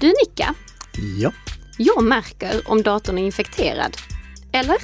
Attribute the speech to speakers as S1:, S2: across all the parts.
S1: Du Nicka,
S2: Ja.
S1: jag märker om datorn är infekterad. Eller?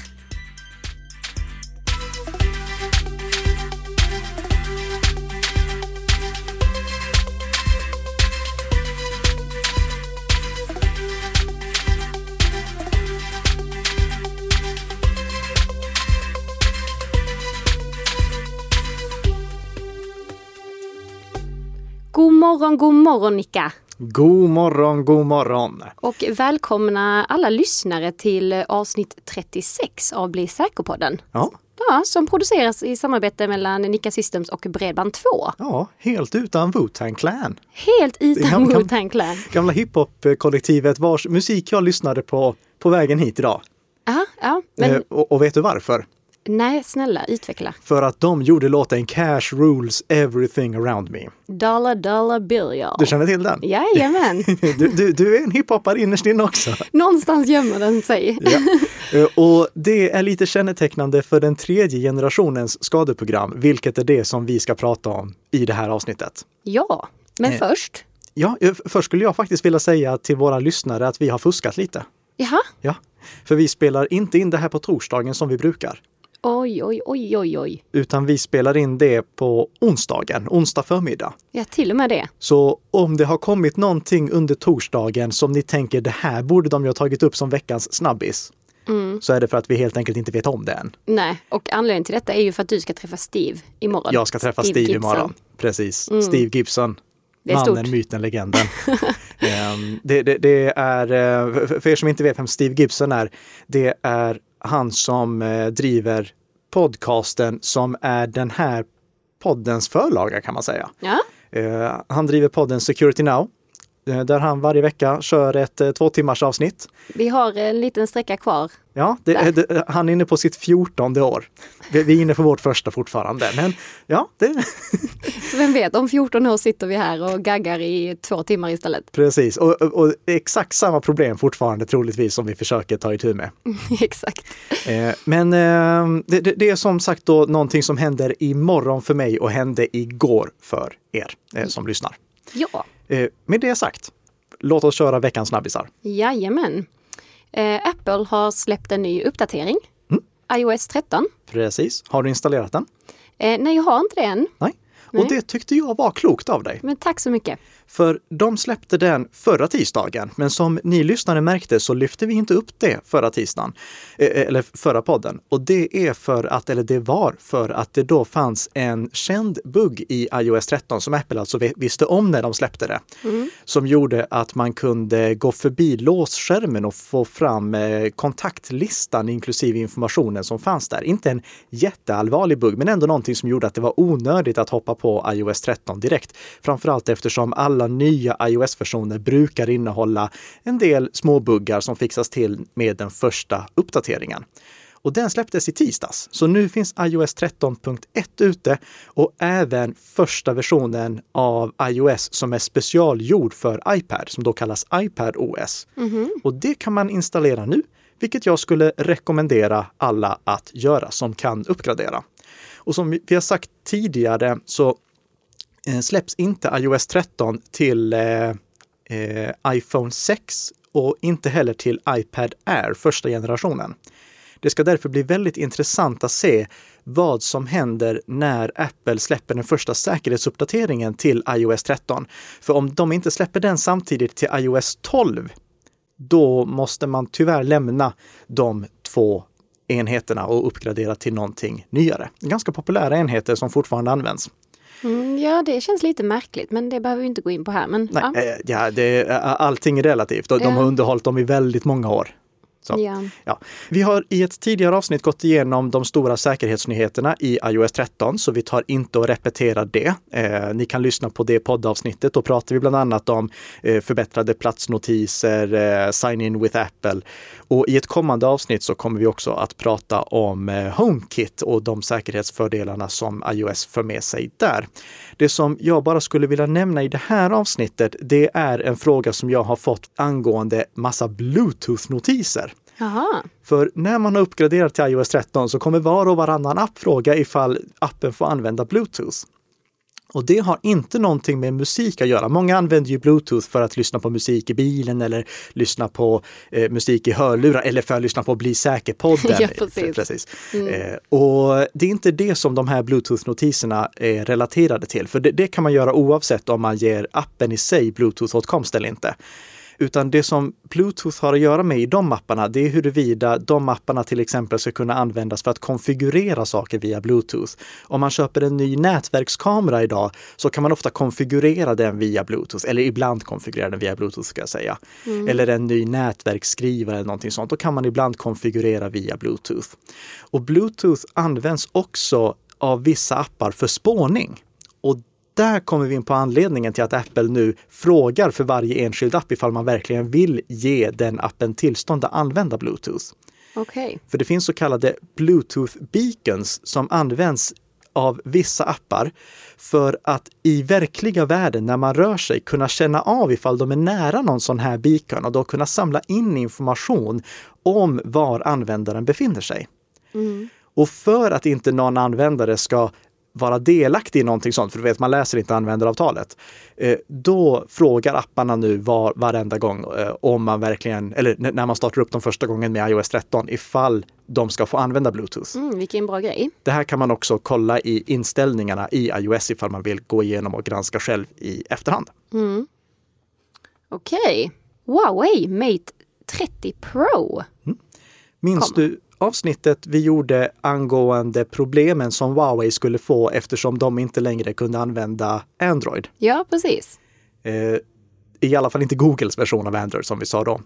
S1: God morgon, god morgon Nicka!
S2: God morgon, god morgon.
S1: Och välkomna alla lyssnare till avsnitt 36 av Bli säker-podden.
S2: Ja,
S1: Ja, som produceras i samarbete mellan Nika Systems och Bredband2.
S2: ja helt utan Wu-Tang Clan.
S1: Helt utan Wu-Tang Clan.
S2: Gamla hiphop-kollektivet vars musik jag lyssnade på på vägen hit idag.
S1: Aha, ja, men
S2: Eh, och, och vet du varför?
S1: Nej, snälla utveckla.
S2: För att de gjorde låten Cash Rules Everything Around Me.
S1: Dollar dollar bill y'all.
S2: Du känner till den?
S1: Jajamän,
S2: Du, du, du är en hiphoppare innerst inne också.
S1: någonstans gömmer den sig.
S2: Ja. Eh, Och det är lite kännetecknande för den tredje generationens skadeprogram, vilket är det som vi ska prata om i det här avsnittet.
S1: Ja, men
S2: Eh.
S1: först.
S2: Ja, eh, först skulle jag faktiskt vilja säga till våra lyssnare att vi har fuskat lite.
S1: Jaha,
S2: Ja, för vi spelar inte in det här på torsdagen som vi brukar,
S1: oj, oj, oj, oj, oj.
S2: utan vi spelar in det på onsdagen, onsdag förmiddag.
S1: Ja, till och med det.
S2: Så om det har kommit någonting under torsdagen som ni tänker det här borde de ju ha tagit upp som veckans snabbis, så är det för att vi helt enkelt inte vet om det än.
S1: Nej, och anledningen till detta är ju för att du ska träffa Steve imorgon.
S2: Jag ska träffa Steve,
S1: Gibson.
S2: imorgon. Precis, Steve Gibson.
S1: Det är
S2: Mannen,
S1: stort.
S2: myten, legenden. Ehm, det, det, det är, eh, för- för er som inte vet vem Steve Gibson är, det är han som eh, driver podcasten som är den här poddens förlaga kan man säga.
S1: Ja,
S2: Eh, Han driver podden Security Now, där han varje vecka kör ett eh, två timmars avsnitt.
S1: vi har en liten sträcka kvar.
S2: Ja, det, det, han är inne på sitt fjortonde år. Vi, vi är inne på vårt första fortfarande, men ja, det,
S1: Så vem vet, om 14 år sitter vi här och gaggar i två timmar istället.
S2: precis. Och, och, och exakt samma problem fortfarande troligtvis som vi försöker ta itu med.
S1: Exakt.
S2: Eh, men eh, det, det, är som sagt då någonting som händer imorgon för mig och hände igår för er eh, som lyssnar.
S1: Ja,
S2: Eh, med det sagt, låt oss köra veckans snabbisar.
S1: jajamän. Eh, Apple har släppt en ny uppdatering. iOS 13.
S2: Precis. Har du installerat den?
S1: Eh, nej, jag har inte det än.
S2: Nej.
S1: Nej.
S2: Och det tyckte jag var klokt av dig.
S1: Men tack så mycket.
S2: För de släppte den förra tisdagen, men som ni lyssnare märkte så lyfte vi inte upp det förra tisdagen, eh, eller förra podden. Och det är för att, eller det var för att det då fanns en känd bugg i iOS 13 som Apple alltså vi- visste om när de släppte det. Som gjorde att man kunde gå förbi låsskärmen och få fram eh, kontaktlistan inklusive informationen som fanns där. Inte en jätteallvarlig bugg, men ändå någonting som gjorde att det var onödigt att hoppa på iOS 13 direkt. Framförallt eftersom alla nya iOS-versioner brukar innehålla en del små buggar som fixas till med den första uppdateringen. Och den släpptes i tisdags, så nu finns iOS 13.1 ute och även första versionen av iOS som är specialgjord för iPad, som då kallas iPad OS. Och det kan man installera nu, vilket jag skulle rekommendera alla att göra som kan uppgradera. Och som vi har sagt tidigare så Eh, släpps inte iOS 13 till eh, eh iPhone 6 och inte heller till iPad Air första generationen. Det ska därför bli väldigt intressant att se vad som händer när Apple släpper den första säkerhetsuppdateringen till iOS 13. För om de inte släpper den samtidigt till iOS 12, då måste man tyvärr lämna de två enheterna och uppgradera till någonting nyare. Ganska populära enheter som fortfarande används.
S1: Mm, ja, det känns lite märkligt, men det behöver vi inte gå in på här. Men,
S2: Nej,
S1: ja.
S2: eh, ja, det, allting är relativt och de har
S1: Ja.
S2: underhållit dem i väldigt många år. Så.
S1: Ja.
S2: Ja. Vi har i ett tidigare avsnitt gått igenom de stora säkerhetsnyheterna i iOS 13, så vi tar inte och repeterar det. Eh, ni kan lyssna på det poddavsnittet. Då pratar vi bland annat om eh, förbättrade platsnotiser, eh, sign in with Apple. Och i ett kommande avsnitt så kommer vi också att prata om eh, HomeKit och de säkerhetsfördelarna som iOS för med sig där. Det som jag bara skulle vilja nämna i det här avsnittet, det är en fråga som jag har fått angående massa Bluetooth-notiser.
S1: Jaha.
S2: För när man har uppgraderat till iOS 13 så kommer var och varannan app fråga ifall appen får använda Bluetooth. Och det har inte någonting med musik att göra. Många använder ju Bluetooth för att lyssna på musik i bilen eller lyssna på eh, musik i hörlurar eller för att lyssna på Bli säker-podden.
S1: Ja, precis.
S2: precis. Eh, och det är inte det som de här Bluetooth-notiserna är relaterade till, för det, det kan man göra oavsett om man ger appen i sig Bluetooth-åtkomst eller inte. Utan det som Bluetooth har att göra med i de mapparna, det är huruvida de mapparna till exempel ska kunna användas för att konfigurera saker via Bluetooth. Om man köper en ny nätverkskamera idag så kan man ofta konfigurera den via Bluetooth, eller ibland konfigurera den via Bluetooth ska jag säga. Eller en ny nätverksskrivare eller någonting sånt. Då kan man ibland konfigurera via Bluetooth. Och Bluetooth används också av vissa appar för spårning. Där kommer vi in på anledningen till att Apple nu frågar för varje enskild app ifall man verkligen vill ge den appen tillstånd att använda Bluetooth.
S1: Okej.
S2: För det finns så kallade Bluetooth beacons som används av vissa appar för att i verkliga världen när man rör sig kunna känna av ifall de är nära någon sån här beacon och då kunna samla in information om var användaren befinner sig. Och för att inte någon användare ska vara delaktig i någonting sånt, för du vet, man läser inte användaravtalet. Eh, då frågar apparna nu var, varenda gång eh, om man verkligen, eller när man startar upp dem första gången med iOS 13, ifall de ska få använda Bluetooth.
S1: Mm, vilken bra grej.
S2: Det här kan man också kolla i inställningarna i iOS ifall man vill gå igenom och granska själv i efterhand.
S1: Okej. Huawei Mate 30 Pro.
S2: Minns
S1: Kom.
S2: du avsnittet vi gjorde angående problemen som Huawei skulle få eftersom de inte längre kunde använda Android?
S1: Ja, precis.
S2: Eh, I alla fall inte Googles version av Android som vi sa då.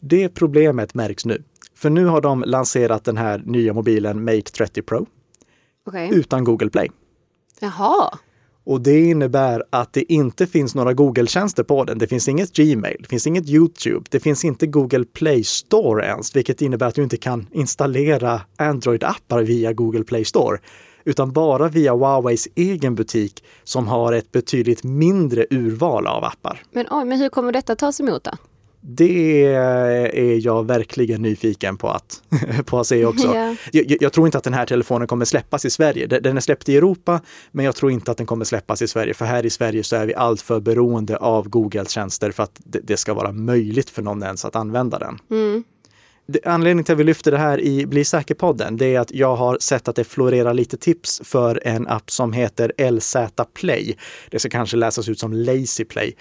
S2: Det problemet märks nu. För nu har de lanserat den här nya mobilen Mate 30 Pro
S1: Okej.
S2: utan Google Play.
S1: Jaha.
S2: Och det innebär att det inte finns några Google-tjänster på den. Det finns inget Gmail, det finns inget YouTube, det finns inte Google Play Store ens, vilket innebär att du inte kan installera Android-appar via Google Play Store, utan bara via Huaweis egen butik som har ett betydligt mindre urval av appar.
S1: Men oj, men hur kommer detta tas emot då?
S2: Det är jag verkligen nyfiken på att, på att se också.
S1: Ja.
S2: Jag, jag tror inte att den här telefonen kommer släppas i Sverige. Den är släppt i Europa, men jag tror inte att den kommer släppas i Sverige. För här i Sverige så är vi alltför beroende av Googles tjänster för att det, det ska vara möjligt för någon ens att använda den. Det- Anledningen till att vi lyfter det här i Bli säker-podden, det är att jag har sett att det florerar lite tips för en app som heter LZ Play. Det ska kanske läsas ut som Lazy Play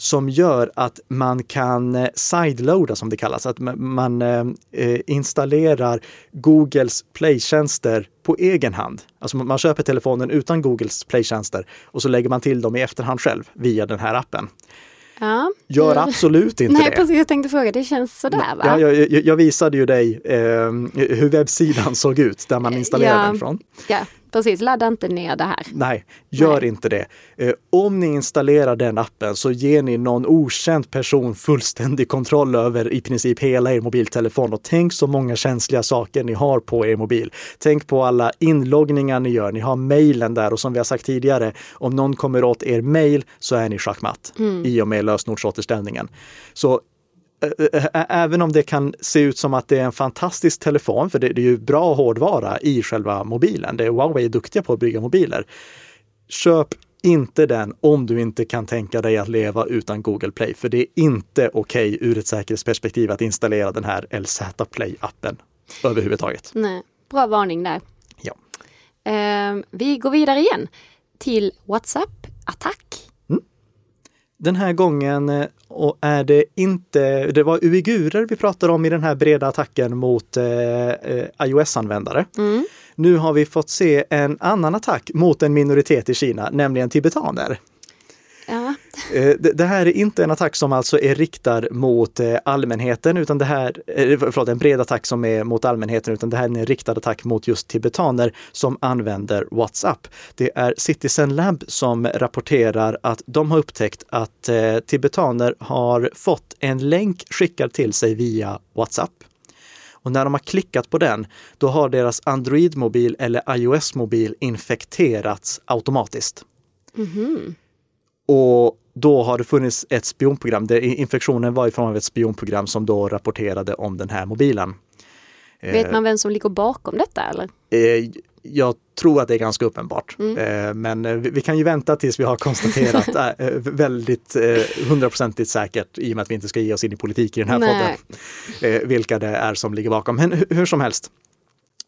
S2: som gör att man kan eh, sideloada som det kallas, att ma- man eh, eh, installerar Googles Play-tjänster på egen hand. Alltså man- köper telefonen utan Googles Play-tjänster och så lägger man till dem i efterhand själv via den här appen.
S1: Ja.
S2: Gör absolut inte
S1: Nej,
S2: det.
S1: precis. Jag tänkte fråga. Det känns sådär, va?
S2: Ja, jag, jag, jag visade ju dig eh, hur webbsidan såg ut där man installerade
S1: Ja.
S2: den från.
S1: Ja, precis. Ladda inte ner det här.
S2: Nej, gör
S1: Nej.
S2: inte det. Eh, om ni installerar den appen så ger ni någon okänd person fullständig kontroll över i princip hela er mobiltelefon. Och tänk så många känsliga saker ni har på er mobil. Tänk på alla inloggningar ni gör. Ni har mejlen där och som vi har sagt tidigare, om någon kommer åt er mejl så är ni schackmatt i och med lösenordsåterställningen. Så Även om det kan se ut som att det är en fantastisk telefon, för det är ju bra hårdvara i själva mobilen. Det är Huawei är duktiga på att bygga mobiler. Köp inte den om du inte kan tänka dig att leva utan Google Play, för det är inte okej ur ett säkerhetsperspektiv att installera den här LZ Play-appen överhuvudtaget.
S1: Nej. Bra varning där.
S2: Ja.
S1: Eh, vi går vidare igen till WhatsApp-attack.
S2: Den här gången eh, och är det inte, det var uigurer vi pratade om i den här breda attacken mot eh, eh, iOS-användare. Nu har vi fått se en annan attack mot en minoritet i Kina, nämligen tibetaner.
S1: Ja.
S2: Eh, det här är inte en attack som alltså är riktad mot eh, allmänheten, utan det här, eh, förlåt, en bred attack som är mot allmänheten, utan det här är en riktad attack mot just tibetaner som använder WhatsApp. Det är Citizen Lab som rapporterar att de har upptäckt att tibetaner har fått en länk skickad till sig via WhatsApp. Och när de har klickat på den, då har deras Android-mobil eller iOS-mobil infekterats automatiskt. Mhm. Och då har det funnits ett spionprogram. Infektionen var i form av ett spionprogram som då rapporterade om den här mobilen.
S1: Vet man vem som ligger bakom detta eller?
S2: Eh, jag tror att det är ganska uppenbart. Mm. Men vi kan ju vänta tills vi har konstaterat väldigt hundraprocentigt säkert, i och med att vi inte ska ge oss in i politik i den här Nej. podden, vilka det är som ligger bakom. Men hur som helst,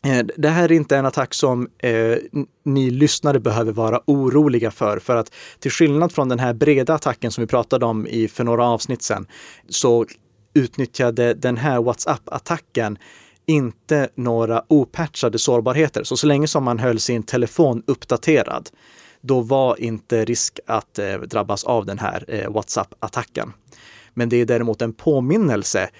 S2: Eh, det här är inte en attack som eh, ni lyssnare behöver vara oroliga för, för att till skillnad från den här breda attacken som vi pratade om i, för några avsnitt sedan, så utnyttjade den här WhatsApp-attacken inte några opatchade sårbarheter. Så så länge som man höll sin telefon uppdaterad, då var inte risk att eh, drabbas av den här eh, WhatsApp-attacken. Men det är däremot en påminnelse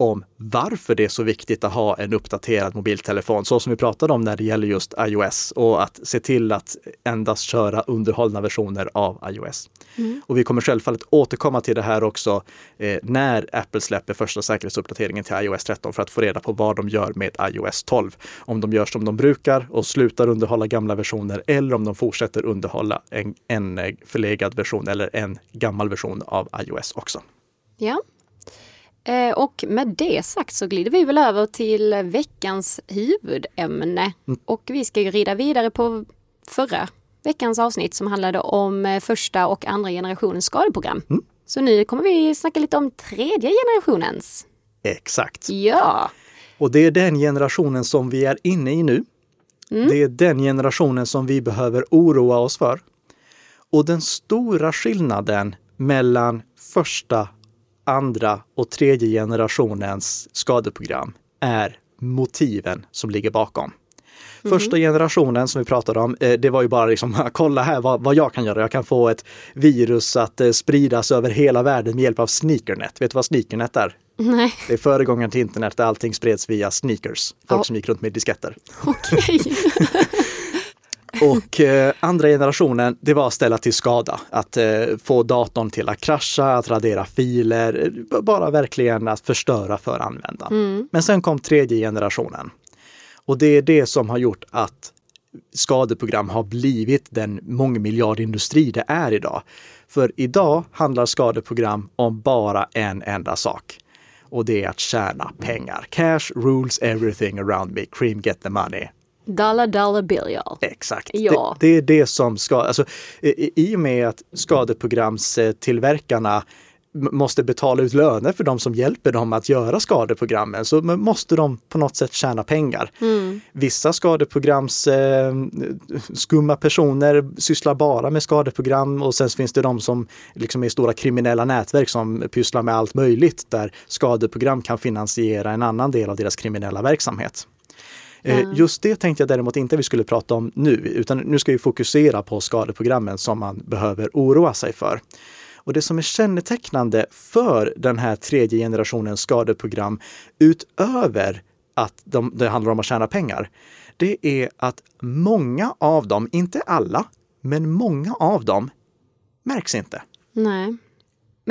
S2: om varför det är så viktigt att ha en uppdaterad mobiltelefon, så som vi pratade om när det gäller just iOS och att se till att endast köra underhållna versioner av iOS. Mm. Och vi kommer självfallet återkomma till det här också eh, när Apple släpper första säkerhetsuppdateringen till iOS 13 för att få reda på vad de gör med iOS 12. Om de gör som de brukar och slutar underhålla gamla versioner eller om de fortsätter underhålla en, en förlegad version eller en gammal version av iOS också.
S1: Ja, Eh, och med det sagt så glider vi väl över till veckans huvudämne. Mm. Och vi ska ju rida vidare på förra veckans avsnitt som handlade om eh, första och andra generationens skadeprogram. Mm. Så nu kommer vi snacka lite om tredje generationens.
S2: Exakt.
S1: Ja.
S2: Och det är den generationen som vi är inne i nu. Mm. Det är den generationen som vi behöver oroa oss för. Och den stora skillnaden mellan första andra och tredje generationens skadeprogram är motiven som ligger bakom. Mm. Första generationen som vi pratade om, eh, det var ju bara liksom, kolla här vad, vad jag kan göra. Jag kan få ett virus att eh, spridas över hela världen med hjälp av sneakernet. Vet du vad sneakernet är?
S1: Nej.
S2: Det är föregångaren till internet där allting spreds via sneakers. Folk oh. som gick runt med disketter.
S1: Okej. Okay.
S2: Och eh, andra generationen, det var att ställa till skada. Att eh, få datorn till att krascha, att radera filer, eh, bara verkligen att förstöra för användaren. Mm. Men sen kom tredje generationen. Och det är det som har gjort att skadeprogram har blivit den mångmiljardindustri det är idag. För idag handlar skadeprogram om bara en enda sak. Och det är att tjäna pengar. Cash rules everything around me. Cream get the money.
S1: Dollar dollar bill, ja.
S2: Exakt. Ja. Det, det, är det som ska, alltså i, i och med att skadeprogramstillverkarna måste betala ut löner för de som hjälper dem att göra skadeprogrammen så måste de på något sätt tjäna pengar. Mm. Vissa skadeprograms eh, skumma personer sysslar bara med skadeprogram och sen finns det de som liksom är stora kriminella nätverk som pysslar med allt möjligt där skadeprogram kan finansiera en annan del av deras kriminella verksamhet. Mm. Just det tänkte jag däremot inte vi skulle prata om nu, utan nu ska vi fokusera på skadeprogrammen som man behöver oroa sig för. Och det som är kännetecknande för den här tredje generationens skadeprogram, utöver att de, det handlar om att tjäna pengar, det är att många av dem, inte alla, men många av dem märks inte.
S1: Nej.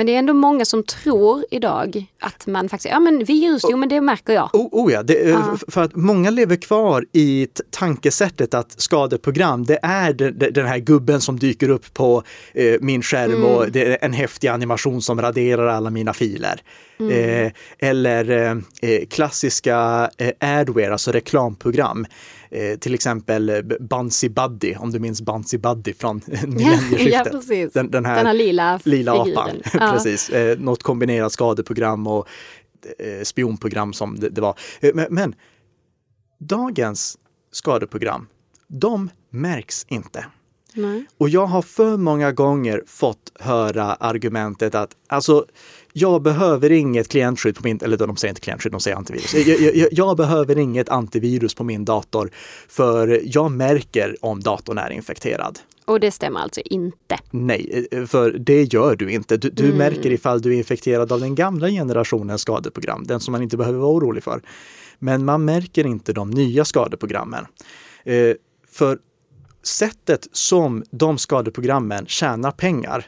S1: Men det är ändå många som tror idag att man faktiskt, ja men virus, jo men det märker jag.
S2: Oh, oh ja, det, uh. för att många lever kvar i tankesättet att skadeprogram, det är den här gubben som dyker upp på eh, min skärm mm. och det är en häftig animation som raderar alla mina filer. Mm. Eh, eller eh, klassiska eh, adware, alltså reklamprogram. Eh, till exempel eh, Bunsy Buddy, om du minns Bunsy Buddy från millennieskiftet.
S1: ja.
S2: Den,
S1: den, här, den här lila,
S2: lila apan. precis. Eh, något kombinerat skadeprogram och eh, spionprogram som det, det var. Eh, men, men dagens skadeprogram, de märks inte.
S1: Nej.
S2: Och jag har för många gånger fått höra argumentet att alltså jag behöver inget klientskydd på min, eller de säger inte klientskydd, de säger antivirus. Jag, jag, jag, behöver inget antivirus på min dator för jag märker om datorn är infekterad.
S1: Och det stämmer alltså inte?
S2: Nej, för det gör du inte. Du, du mm. märker ifall du är infekterad av den gamla generationens skadeprogram, den som man inte behöver vara orolig för. Men man märker inte de nya skadeprogrammen. Eh, för sättet som de skadeprogrammen tjänar pengar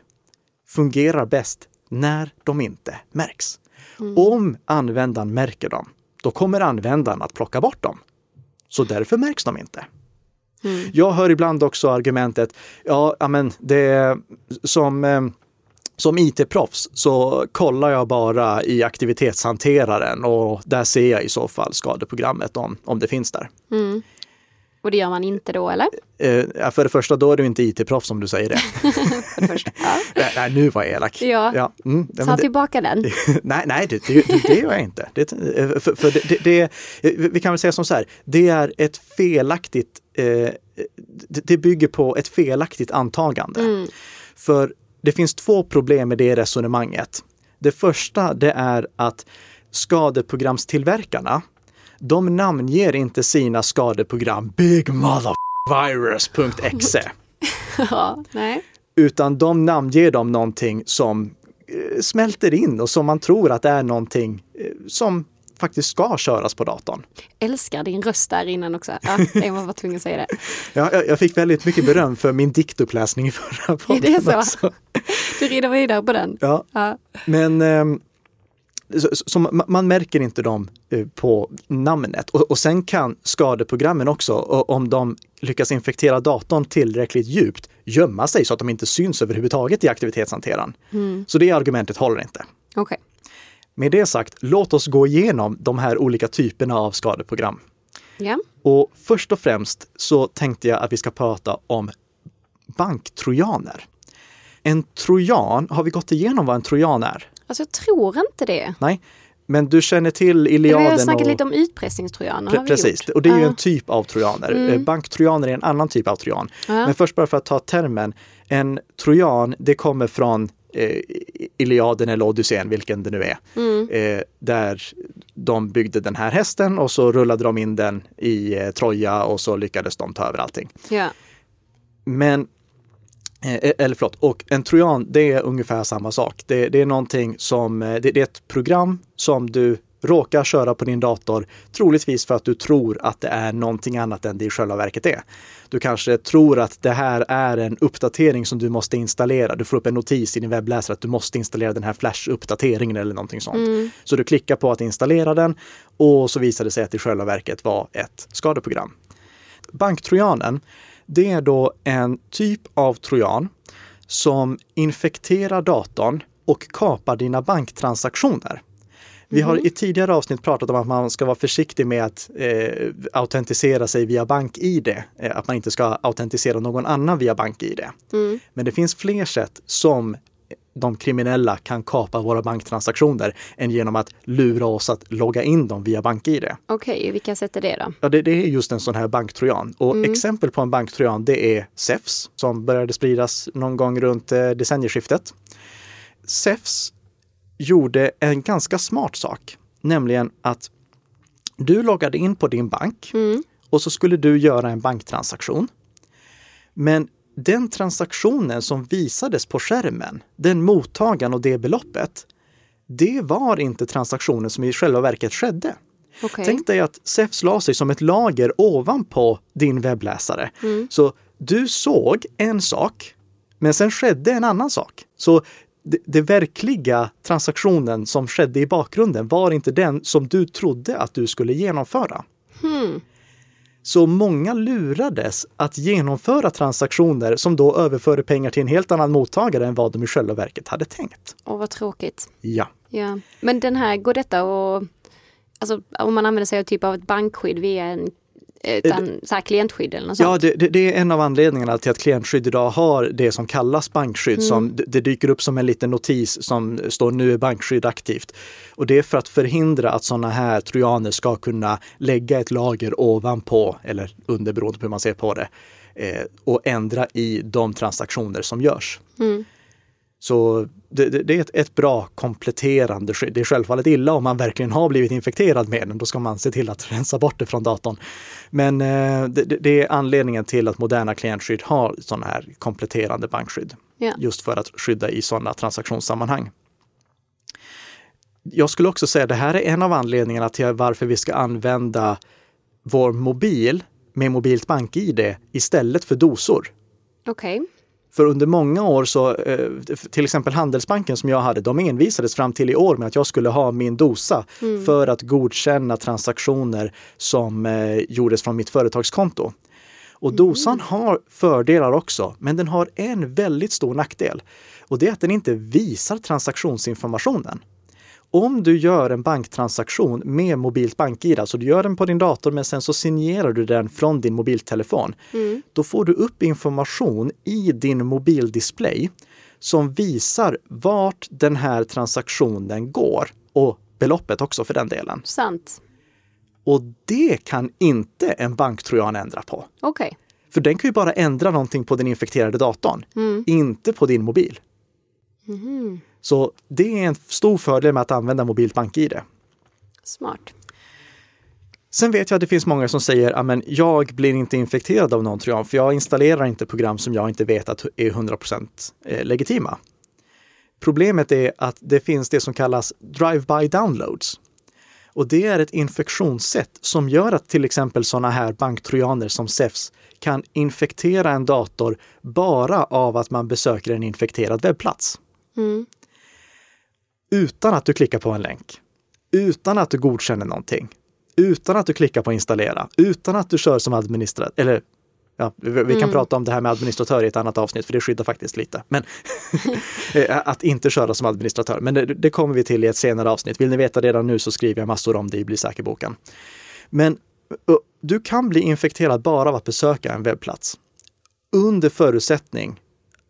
S2: fungerar bäst när de inte märks. Mm. Om användaren märker dem, då kommer användaren att plocka bort dem. Så därför märks de inte. Mm. Jag hör ibland också argumentet, ja, men det som eh, som IT-proffs så kollar jag bara i aktivitetshanteraren och där ser jag i så fall skadeprogrammet om, om det finns där.
S1: Mm. Och det gör man inte då eller?
S2: Eh, för det första, då är du inte IT-proffs om du säger det.
S1: för det första. Ja.
S2: Nej, nu var jag elak.
S1: Ja.
S2: Ja. Mm,
S1: Ta
S2: det-
S1: tillbaka den.
S2: nej, nej det, det, det, gör jag inte. Det, eh, för, för det, det, vi kan väl säga som så här, det är ett felaktigt, eh, det, det bygger på ett felaktigt antagande.
S1: Mm.
S2: För det finns två problem med det resonemanget. Det första det är att skadeprogramstillverkarna, de namnger inte sina skadeprogram Big Mother Virus.exe.
S1: Ja, nej.
S2: utan de namnger dem någonting som eh, smälter in och som man tror att det är någonting eh, som faktiskt ska köras på datorn.
S1: Älskar din röst där innan också. Ja, jag var tvungen att säga det.
S2: Ja, jag, fick väldigt mycket beröm för min diktuppläsning i förra podden.
S1: det så?
S2: också.
S1: Du rider vidare på den.
S2: Ja,
S1: Ja.
S2: men ehm, så, man, märker inte dem eh, på namnet. Och, och sen kan skadeprogrammen också, om de lyckas infektera datorn tillräckligt djupt, gömma sig så att de inte syns överhuvudtaget i aktivitetshanteraren. Så det argumentet håller inte.
S1: Okej.
S2: Med det sagt, låt oss gå igenom de här olika typerna av skadeprogram.
S1: Ja.
S2: Och först och främst så tänkte jag att vi ska prata om banktrojaner. En trojan, har vi gått igenom vad en trojan är?
S1: Alltså jag tror inte det.
S2: Nej, men du känner till
S1: Eller vi
S2: Iliaden
S1: har snackat
S2: och...
S1: lite om utpressningstrojaner.
S2: Pre- Precis, och det är ju en typ av trojaner. Eh, Banktrojaner är en annan typ av trojan.
S1: Ja.
S2: Men först bara för att ta termen. En trojan, det kommer från eh, Iliaden eller Odysseen, vilken det nu är.
S1: Mm.
S2: Eh, där de byggde den här hästen och så rullade de in den i eh, Troja och så lyckades de ta över allting.
S1: Ja.
S2: Men, eh, eller förlåt, och en trojan det är ungefär samma sak. Det, det är någonting som, eh, det, det är ett program som du råkar köra på din dator, troligtvis för att du tror att det är någonting annat än det i själva verket är. Du kanske tror att det här är en uppdatering som du måste installera. Du får upp en notis i din webbläsare att du måste installera den här Flash-uppdateringen eller någonting sånt. Så du klickar på att installera den och så visar det sig att det i själva verket var ett skadeprogram. Banktrojanen, det är då en typ av trojan som infekterar datorn och kapar dina banktransaktioner. Vi har i tidigare avsnitt pratat om att man ska vara försiktig med att eh, autentisera sig via BankID. Eh, att man inte ska autentisera någon annan via BankID. Men det finns fler sätt som de kriminella kan kapa våra banktransaktioner än genom att lura oss att logga in dem via BankID.
S1: Okej, vilka sätt är det då?
S2: Ja, det, det är just en sån här banktrojan. Och exempel på en banktrojan, det är SEFS som började spridas någon gång runt eh, decennieskiftet. SEFS gjorde en ganska smart sak, nämligen att du loggade in på din bank och så skulle du göra en banktransaktion. Men den transaktionen som visades på skärmen, den mottagaren och det beloppet, det var inte transaktionen som i själva verket skedde.
S1: Okej.
S2: Tänk dig att SEFS la sig som ett lager ovanpå din webbläsare. Så du såg en sak, men sen skedde en annan sak. Så det, det verkliga transaktionen som skedde i bakgrunden var inte den som du trodde att du skulle genomföra. Så många lurades att genomföra transaktioner som då överförde pengar till en helt annan mottagare än vad de i själva verket hade tänkt.
S1: Åh, vad tråkigt.
S2: Ja.
S1: Ja. Men den här, går detta och... Alltså om man använder sig av typ av ett bankskydd via en ett an, så här klientskydd eller något
S2: Ja,
S1: sånt?
S2: det, det, det är en av anledningarna till att klientskydd idag har det som kallas bankskydd. Som, det, dyker upp som en liten notis som står nu är bankskydd aktivt. Och det är för att förhindra att sådana här trojaner ska kunna lägga ett lager ovanpå, eller under beroende på hur man ser på det, eh, och ändra i de transaktioner som görs. Så det, det, det är ett, ett bra kompletterande skydd. Det är självfallet illa om man verkligen har blivit infekterad med den. Då ska man se till att rensa bort det från datorn. Men eh, det, det- är anledningen till att moderna klientskydd har sådana här kompletterande bankskydd.
S1: Ja.
S2: Just för att skydda i sådana transaktionssammanhang. Jag skulle också säga att det här är en av anledningarna till varför vi ska använda vår mobil med mobilt bank-id istället för dosor.
S1: Okej.
S2: För under många år så, eh, till exempel Handelsbanken som jag hade, de envisades fram till i år med att jag skulle ha min dosa för att godkänna transaktioner som eh, gjordes från mitt företagskonto. Och dosan har fördelar också, men den har en väldigt stor nackdel. Och det är att den inte visar transaktionsinformationen. Om du gör en banktransaktion med mobilt bank-id, alltså du gör den på din dator men sen så signerar du den från din mobiltelefon,
S1: Mm.
S2: då får du upp information i din mobildisplay som visar vart den här transaktionen går och beloppet också för den delen.
S1: Sant.
S2: Och det kan inte en banktrojan ändra på.
S1: Okej.
S2: För den kan ju bara ändra någonting på den infekterade datorn, inte på din mobil. Så det är en stor fördel med att använda mobilt bank-id.
S1: Smart.
S2: Sen vet jag att det finns många som säger att jag blir inte infekterad av någon trojan för jag installerar inte program som jag inte vet att är 100% eh, legitima. Problemet är att det finns det som kallas drive-by downloads. Och det är ett infektionssätt som gör att till exempel sådana här banktrojaner som SEFs kan infektera en dator bara av att man besöker en infekterad webbplats. Utan att du klickar på en länk. Utan att du godkänner någonting. Utan att du klickar på installera. Utan att du kör som administratör. Eller ja, vi vi kan prata om det här med administratör i ett annat avsnitt för det skyddar faktiskt lite. Men eh, att inte köra som administratör. Men det, det kommer vi till i ett senare avsnitt. Vill ni veta redan nu så skriver jag massor om det i Bli säker-boken. Men du kan bli infekterad bara av att besöka en webbplats. Under förutsättning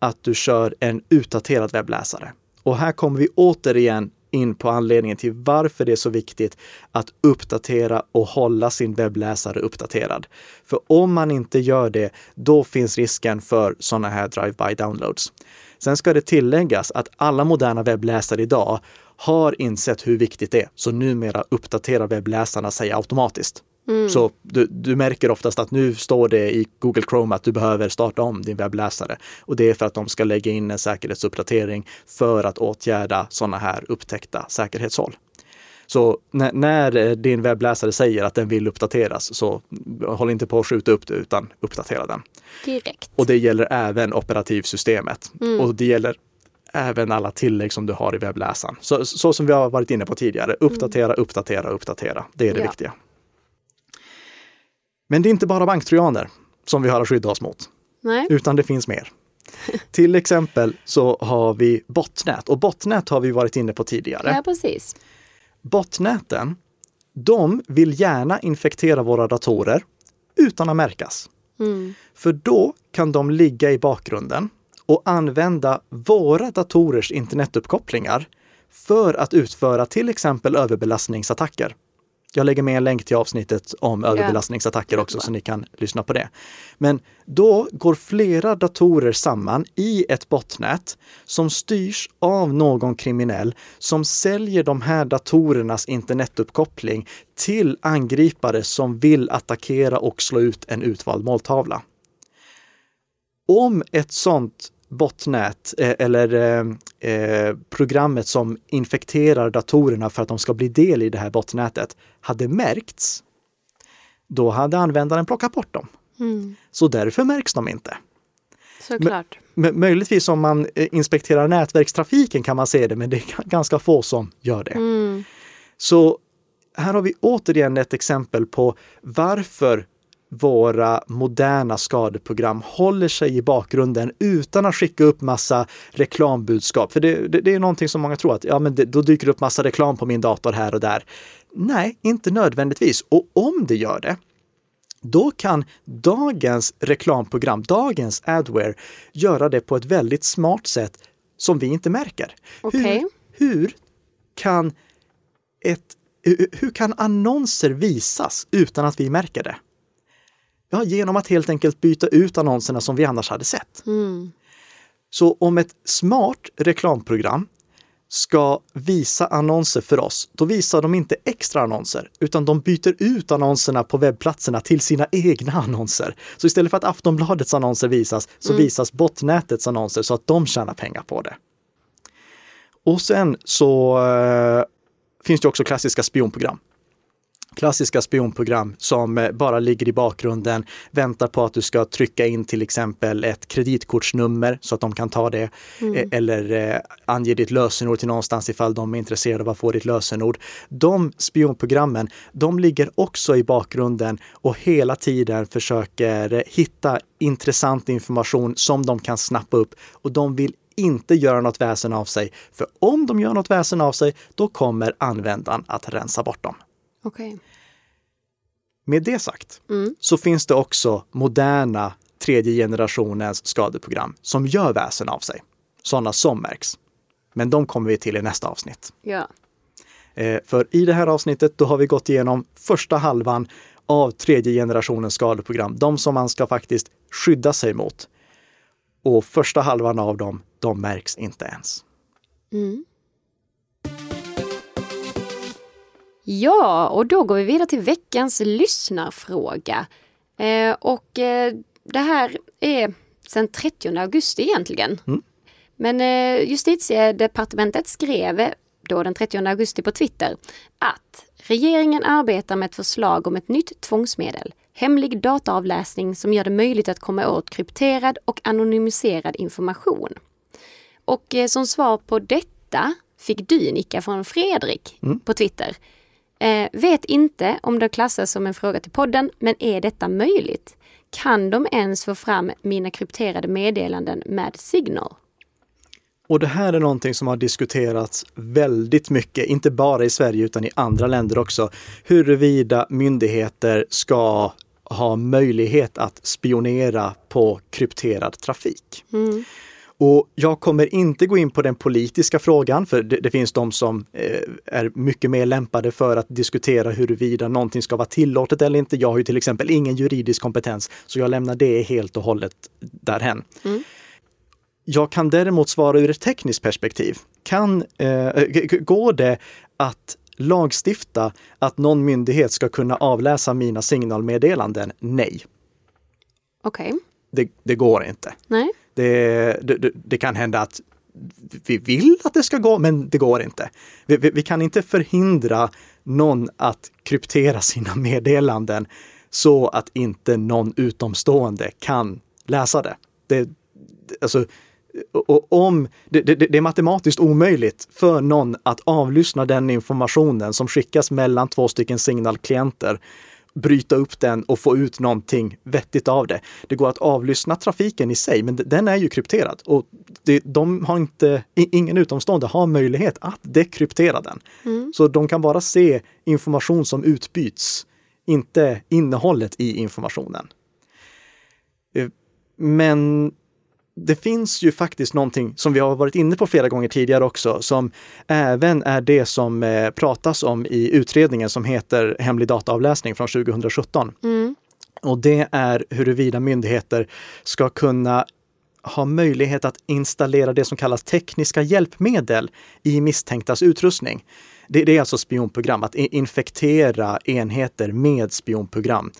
S2: att du kör en utdaterad webbläsare. Och här kommer vi återigen in på anledningen till varför det är så viktigt att uppdatera och hålla sin webbläsare uppdaterad. För om man inte gör det, då finns risken för sådana här drive-by downloads. Sen ska det tilläggas att alla moderna webbläsare idag har insett hur viktigt det är, så numera uppdaterar webbläsarna sig automatiskt. Så du, du märker oftast att nu står det i Google Chrome att du behöver starta om din webbläsare. Och det är för att de ska lägga in en säkerhetsuppdatering för att åtgärda sådana här upptäckta säkerhetshål. Så när, när eh, din webbläsare säger att den vill uppdateras, så håll inte på att skjuta upp det, utan uppdatera den.
S1: Direkt.
S2: Och det gäller även operativsystemet. Och det gäller även alla tillägg som du har i webbläsaren. Så, så som vi har varit inne på tidigare, uppdatera, uppdatera, uppdatera. Det är det
S1: Ja.
S2: viktiga. Men det är inte bara banktrojaner som vi har att skydda oss mot,
S1: Nej.
S2: utan det finns mer. Till exempel så har vi botnät och botnät har vi varit inne på tidigare.
S1: Ja, precis.
S2: Botnäten, de vill gärna infektera våra datorer utan att märkas. För då kan de ligga i bakgrunden och använda våra datorers internetuppkopplingar för att utföra till exempel överbelastningsattacker. Jag lägger med en länk till avsnittet om överbelastningsattacker också så ni kan lyssna på det. Men då går flera datorer samman i ett botnät som styrs av någon kriminell som säljer de här datorernas internetuppkoppling till angripare som vill attackera och slå ut en utvald måltavla. Om ett sånt botnät eh, eller eh, eh, programmet som infekterar datorerna för att de ska bli del i det här botnätet hade märkts, då hade användaren plockat bort dem. Så därför märks de inte.
S1: Såklart.
S2: M- möjligtvis om man eh, inspekterar nätverkstrafiken kan man se det, men det är ganska få som gör det. Så här har vi återigen ett exempel på varför våra moderna skadeprogram håller sig i bakgrunden utan att skicka upp massa reklambudskap. För det, det, det är någonting som många tror att ja, men det, då dyker upp massa reklam på min dator här och där. Nej, inte nödvändigtvis. Och om det gör det, då kan dagens reklamprogram, dagens adware, göra det på ett väldigt smart sätt som vi inte märker.
S1: Okej.
S2: Hur, hur, kan ett, hur kan annonser visas utan att vi märker det? Ja, genom att helt enkelt byta ut annonserna som vi annars hade sett. Så om ett smart reklamprogram ska visa annonser för oss, då visar de inte extra annonser, utan de byter ut annonserna på webbplatserna till sina egna annonser. Så istället för att Aftonbladets annonser visas, så visas botnätets annonser så att de tjänar pengar på det. Och sen så eh, finns det också klassiska spionprogram. Klassiska spionprogram som eh, bara ligger i bakgrunden, väntar på att du ska trycka in till exempel ett kreditkortsnummer så att de kan ta det. Eh, Eller eh, ange ditt lösenord till någonstans ifall de är intresserade av att få ditt lösenord. De spionprogrammen, de ligger också i bakgrunden och hela tiden försöker hitta intressant information som de kan snappa upp och de vill inte göra något väsen av sig. För om de gör något väsen av sig, då kommer användaren att rensa bort dem.
S1: Okej.
S2: Med det sagt så finns det också moderna tredje generationens skadeprogram som gör väsen av sig. Sådana som märks. Men de kommer vi till i nästa avsnitt.
S1: Ja.
S2: Eh, för i det här avsnittet då har vi gått igenom första halvan av tredje generationens skadeprogram. De som man ska faktiskt skydda sig mot. Och första halvan av dem, de märks inte ens.
S1: Ja, och då går vi vidare till veckans lyssnarfråga. Eh, och eh, det här är sedan 30 augusti egentligen. Men eh, justitiedepartementet skrev då den 30 augusti på Twitter att regeringen arbetar med ett förslag om ett nytt tvångsmedel, hemlig dataavläsning som gör det möjligt att komma åt krypterad och anonymiserad information. Och eh, som svar på detta fick Dynika från Fredrik på Twitter. Eh, vet inte om det klassas som en fråga till podden, men är detta möjligt? Kan de ens få fram mina krypterade meddelanden med Signal?
S2: Och det här är någonting som har diskuterats väldigt mycket, inte bara i Sverige utan i andra länder också. Huruvida myndigheter ska ha möjlighet att spionera på krypterad trafik. Och jag kommer inte gå in på den politiska frågan, för det, det finns de som eh, är mycket mer lämpade för att diskutera huruvida någonting ska vara tillåtet eller inte. Jag har ju till exempel ingen juridisk kompetens, så jag lämnar det helt och hållet därhen. Jag kan däremot svara ur ett tekniskt perspektiv. Kan, eh, går det att lagstifta att någon myndighet ska kunna avläsa mina signalmeddelanden? Nej,
S1: Okej,
S2: det, det går inte.
S1: nej.
S2: Det, det, det- kan hända att vi vill att det ska gå, men det går inte. Vi, vi, vi kan inte förhindra någon att kryptera sina meddelanden så att inte någon utomstående kan läsa det. det alltså, och om, det, det, det är matematiskt omöjligt för någon att avlyssna den informationen som skickas mellan två stycken signalklienter bryta upp den och få ut någonting vettigt av det. Det går att avlyssna trafiken i sig, men den är ju krypterad och det, de har inte, ingen utomstående har möjlighet att dekryptera den. Så de kan bara se information som utbyts, inte innehållet i informationen. Eh, Men det finns ju faktiskt någonting som vi har varit inne på flera gånger tidigare också, som även är det som eh, pratas om i utredningen som heter Hemlig dataavläsning från 2017. Och det är huruvida myndigheter ska kunna ha möjlighet att installera det som kallas tekniska hjälpmedel i misstänktas utrustning. Det, det är alltså spionprogram, att infektera enheter med spionprogram.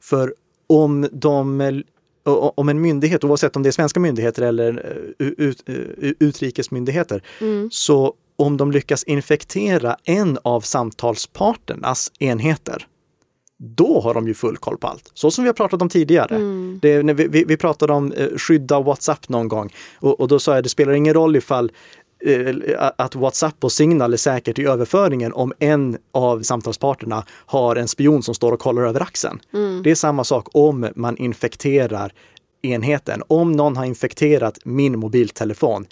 S2: För om de om en myndighet, oavsett om det är svenska myndigheter eller eh, ut, eh, utrikesmyndigheter, så om de lyckas infektera en av samtalsparternas enheter, då har de ju full koll på allt. Så som vi har pratat om tidigare. Det, är när vi, vi, pratade om eh, skydda WhatsApp någon gång och, och då sa jag det spelar ingen roll ifall att WhatsApp och Signal är säkert i överföringen om en av samtalsparterna har en spion som står och kollar över axeln. Det är samma sak om man infekterar enheten. Om någon har infekterat min mobiltelefon,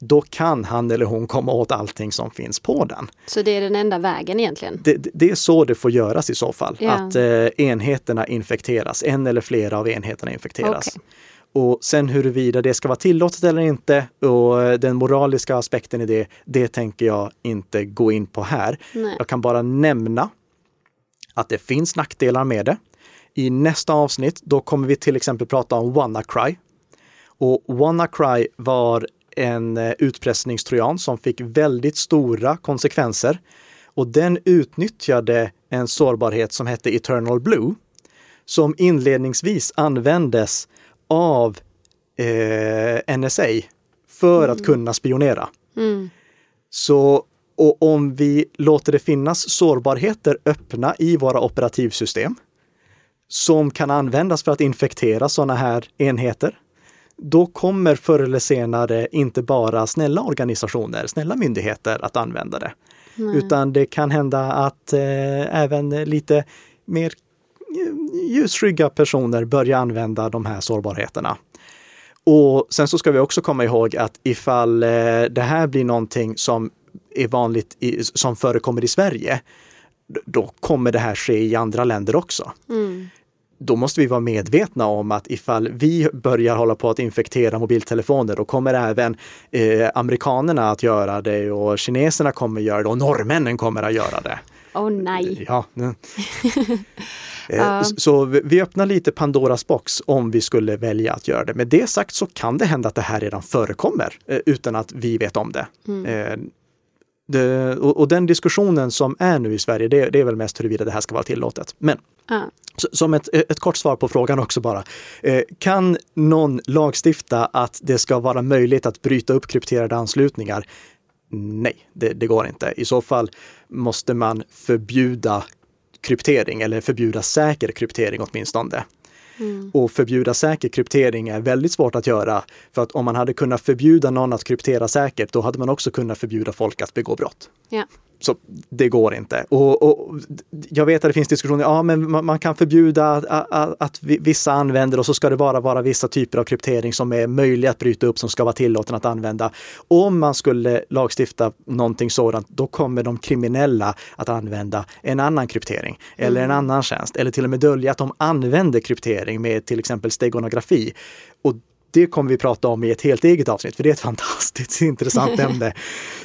S2: då kan han eller hon komma åt allting som finns på den.
S1: Så det är den enda vägen egentligen?
S2: Det, det- är så det får göras i så fall,
S1: Ja.
S2: att eh, enheterna infekteras, en eller flera av enheterna infekteras.
S1: Okej.
S2: Och sen huruvida det ska vara tillåtet eller inte och den moraliska aspekten i det, det tänker jag inte gå in på här.
S1: Nej.
S2: Jag kan bara nämna att det finns nackdelar med det. I nästa avsnitt, då kommer vi till exempel prata om WannaCry. Och WannaCry var en eh, utpressningstrojan som fick väldigt stora konsekvenser. Och den utnyttjade en sårbarhet som hette Eternal Blue, som inledningsvis användes av eh, NSA för att kunna spionera. Så och om vi låter det finnas sårbarheter öppna i våra operativsystem som kan användas för att infektera sådana här enheter, då kommer förr eller senare inte bara snälla organisationer, snälla myndigheter att använda det. Utan det kan hända att eh, även lite mer ljusskygga personer börjar använda de här sårbarheterna. Och sen så ska vi också komma ihåg att ifall eh, det här blir någonting som är vanligt, i, som förekommer i Sverige, då kommer det här ske i andra länder också.
S1: Mm.
S2: Då måste vi vara medvetna om att ifall vi börjar hålla på att infektera mobiltelefoner, då kommer även eh, amerikanerna att göra det och kineserna kommer göra det och norrmännen kommer att göra det.
S1: Åh oh, nej.
S2: Ja. Eh, så vi öppnar lite Pandoras box om vi skulle välja att göra det. Med det sagt så kan det hända att det här redan förekommer eh, utan att vi vet om det. Mm. Eh, det och, och, den diskussionen som är nu i Sverige, det, det är väl mest huruvida det här ska vara tillåtet. Men
S1: uh.
S2: som ett, ett kort svar på frågan också bara. Kan någon lagstifta att det ska vara möjligt att bryta upp krypterade anslutningar? Nej, det, det går inte. I så fall måste man förbjuda kryptering eller förbjuda säker kryptering åtminstone.
S1: Mm.
S2: Och förbjuda säker kryptering är väldigt svårt att göra. För att om man hade kunnat förbjuda någon att kryptera säkert, då hade man också kunnat förbjuda folk att begå brott.
S1: Ja.
S2: Så det går inte. Och, och, jag vet att det finns diskussioner, ja men man, man kan förbjuda att, att, att, vissa använder och så ska det bara vara vissa typer av kryptering som är möjliga att bryta upp som ska vara tillåten att använda. Om man skulle lagstifta någonting sådant, då kommer de kriminella att använda en annan kryptering eller en mm. annan tjänst eller till och med dölja att de använder kryptering med till exempel stegonografi. Och det kommer vi prata om i ett helt eget avsnitt, för det är ett fantastiskt intressant ämne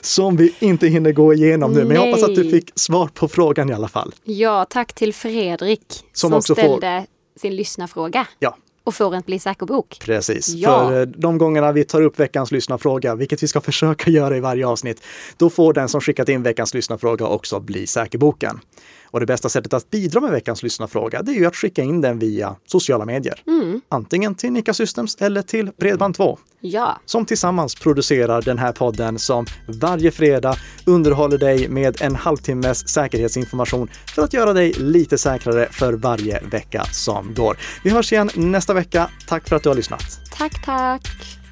S2: som vi inte hinner gå igenom nu. Men jag hoppas att du fick svar på frågan i alla fall.
S1: Ja, tack till Fredrik som, som ställde får... sin lyssnarfråga.
S2: Ja.
S1: Och får en Bli säker-bok.
S2: Precis. Ja. För eh, de gångerna vi tar upp veckans lyssnarfråga, vilket vi ska försöka göra i varje avsnitt, då får den som skickat in veckans lyssnarfråga också Bli säker-boken. Och det bästa sättet att bidra med veckans lyssnarfråga, det är ju att skicka in den via sociala medier.
S1: Mm.
S2: Antingen till Nika Systems eller till Bredband2.
S1: Ja.
S2: Som tillsammans producerar den här podden som varje fredag underhåller dig med en halvtimmes säkerhetsinformation för att göra dig lite säkrare för varje vecka som går. Vi hörs igen nästa vecka. Tack för att du har lyssnat.
S1: Tack, tack.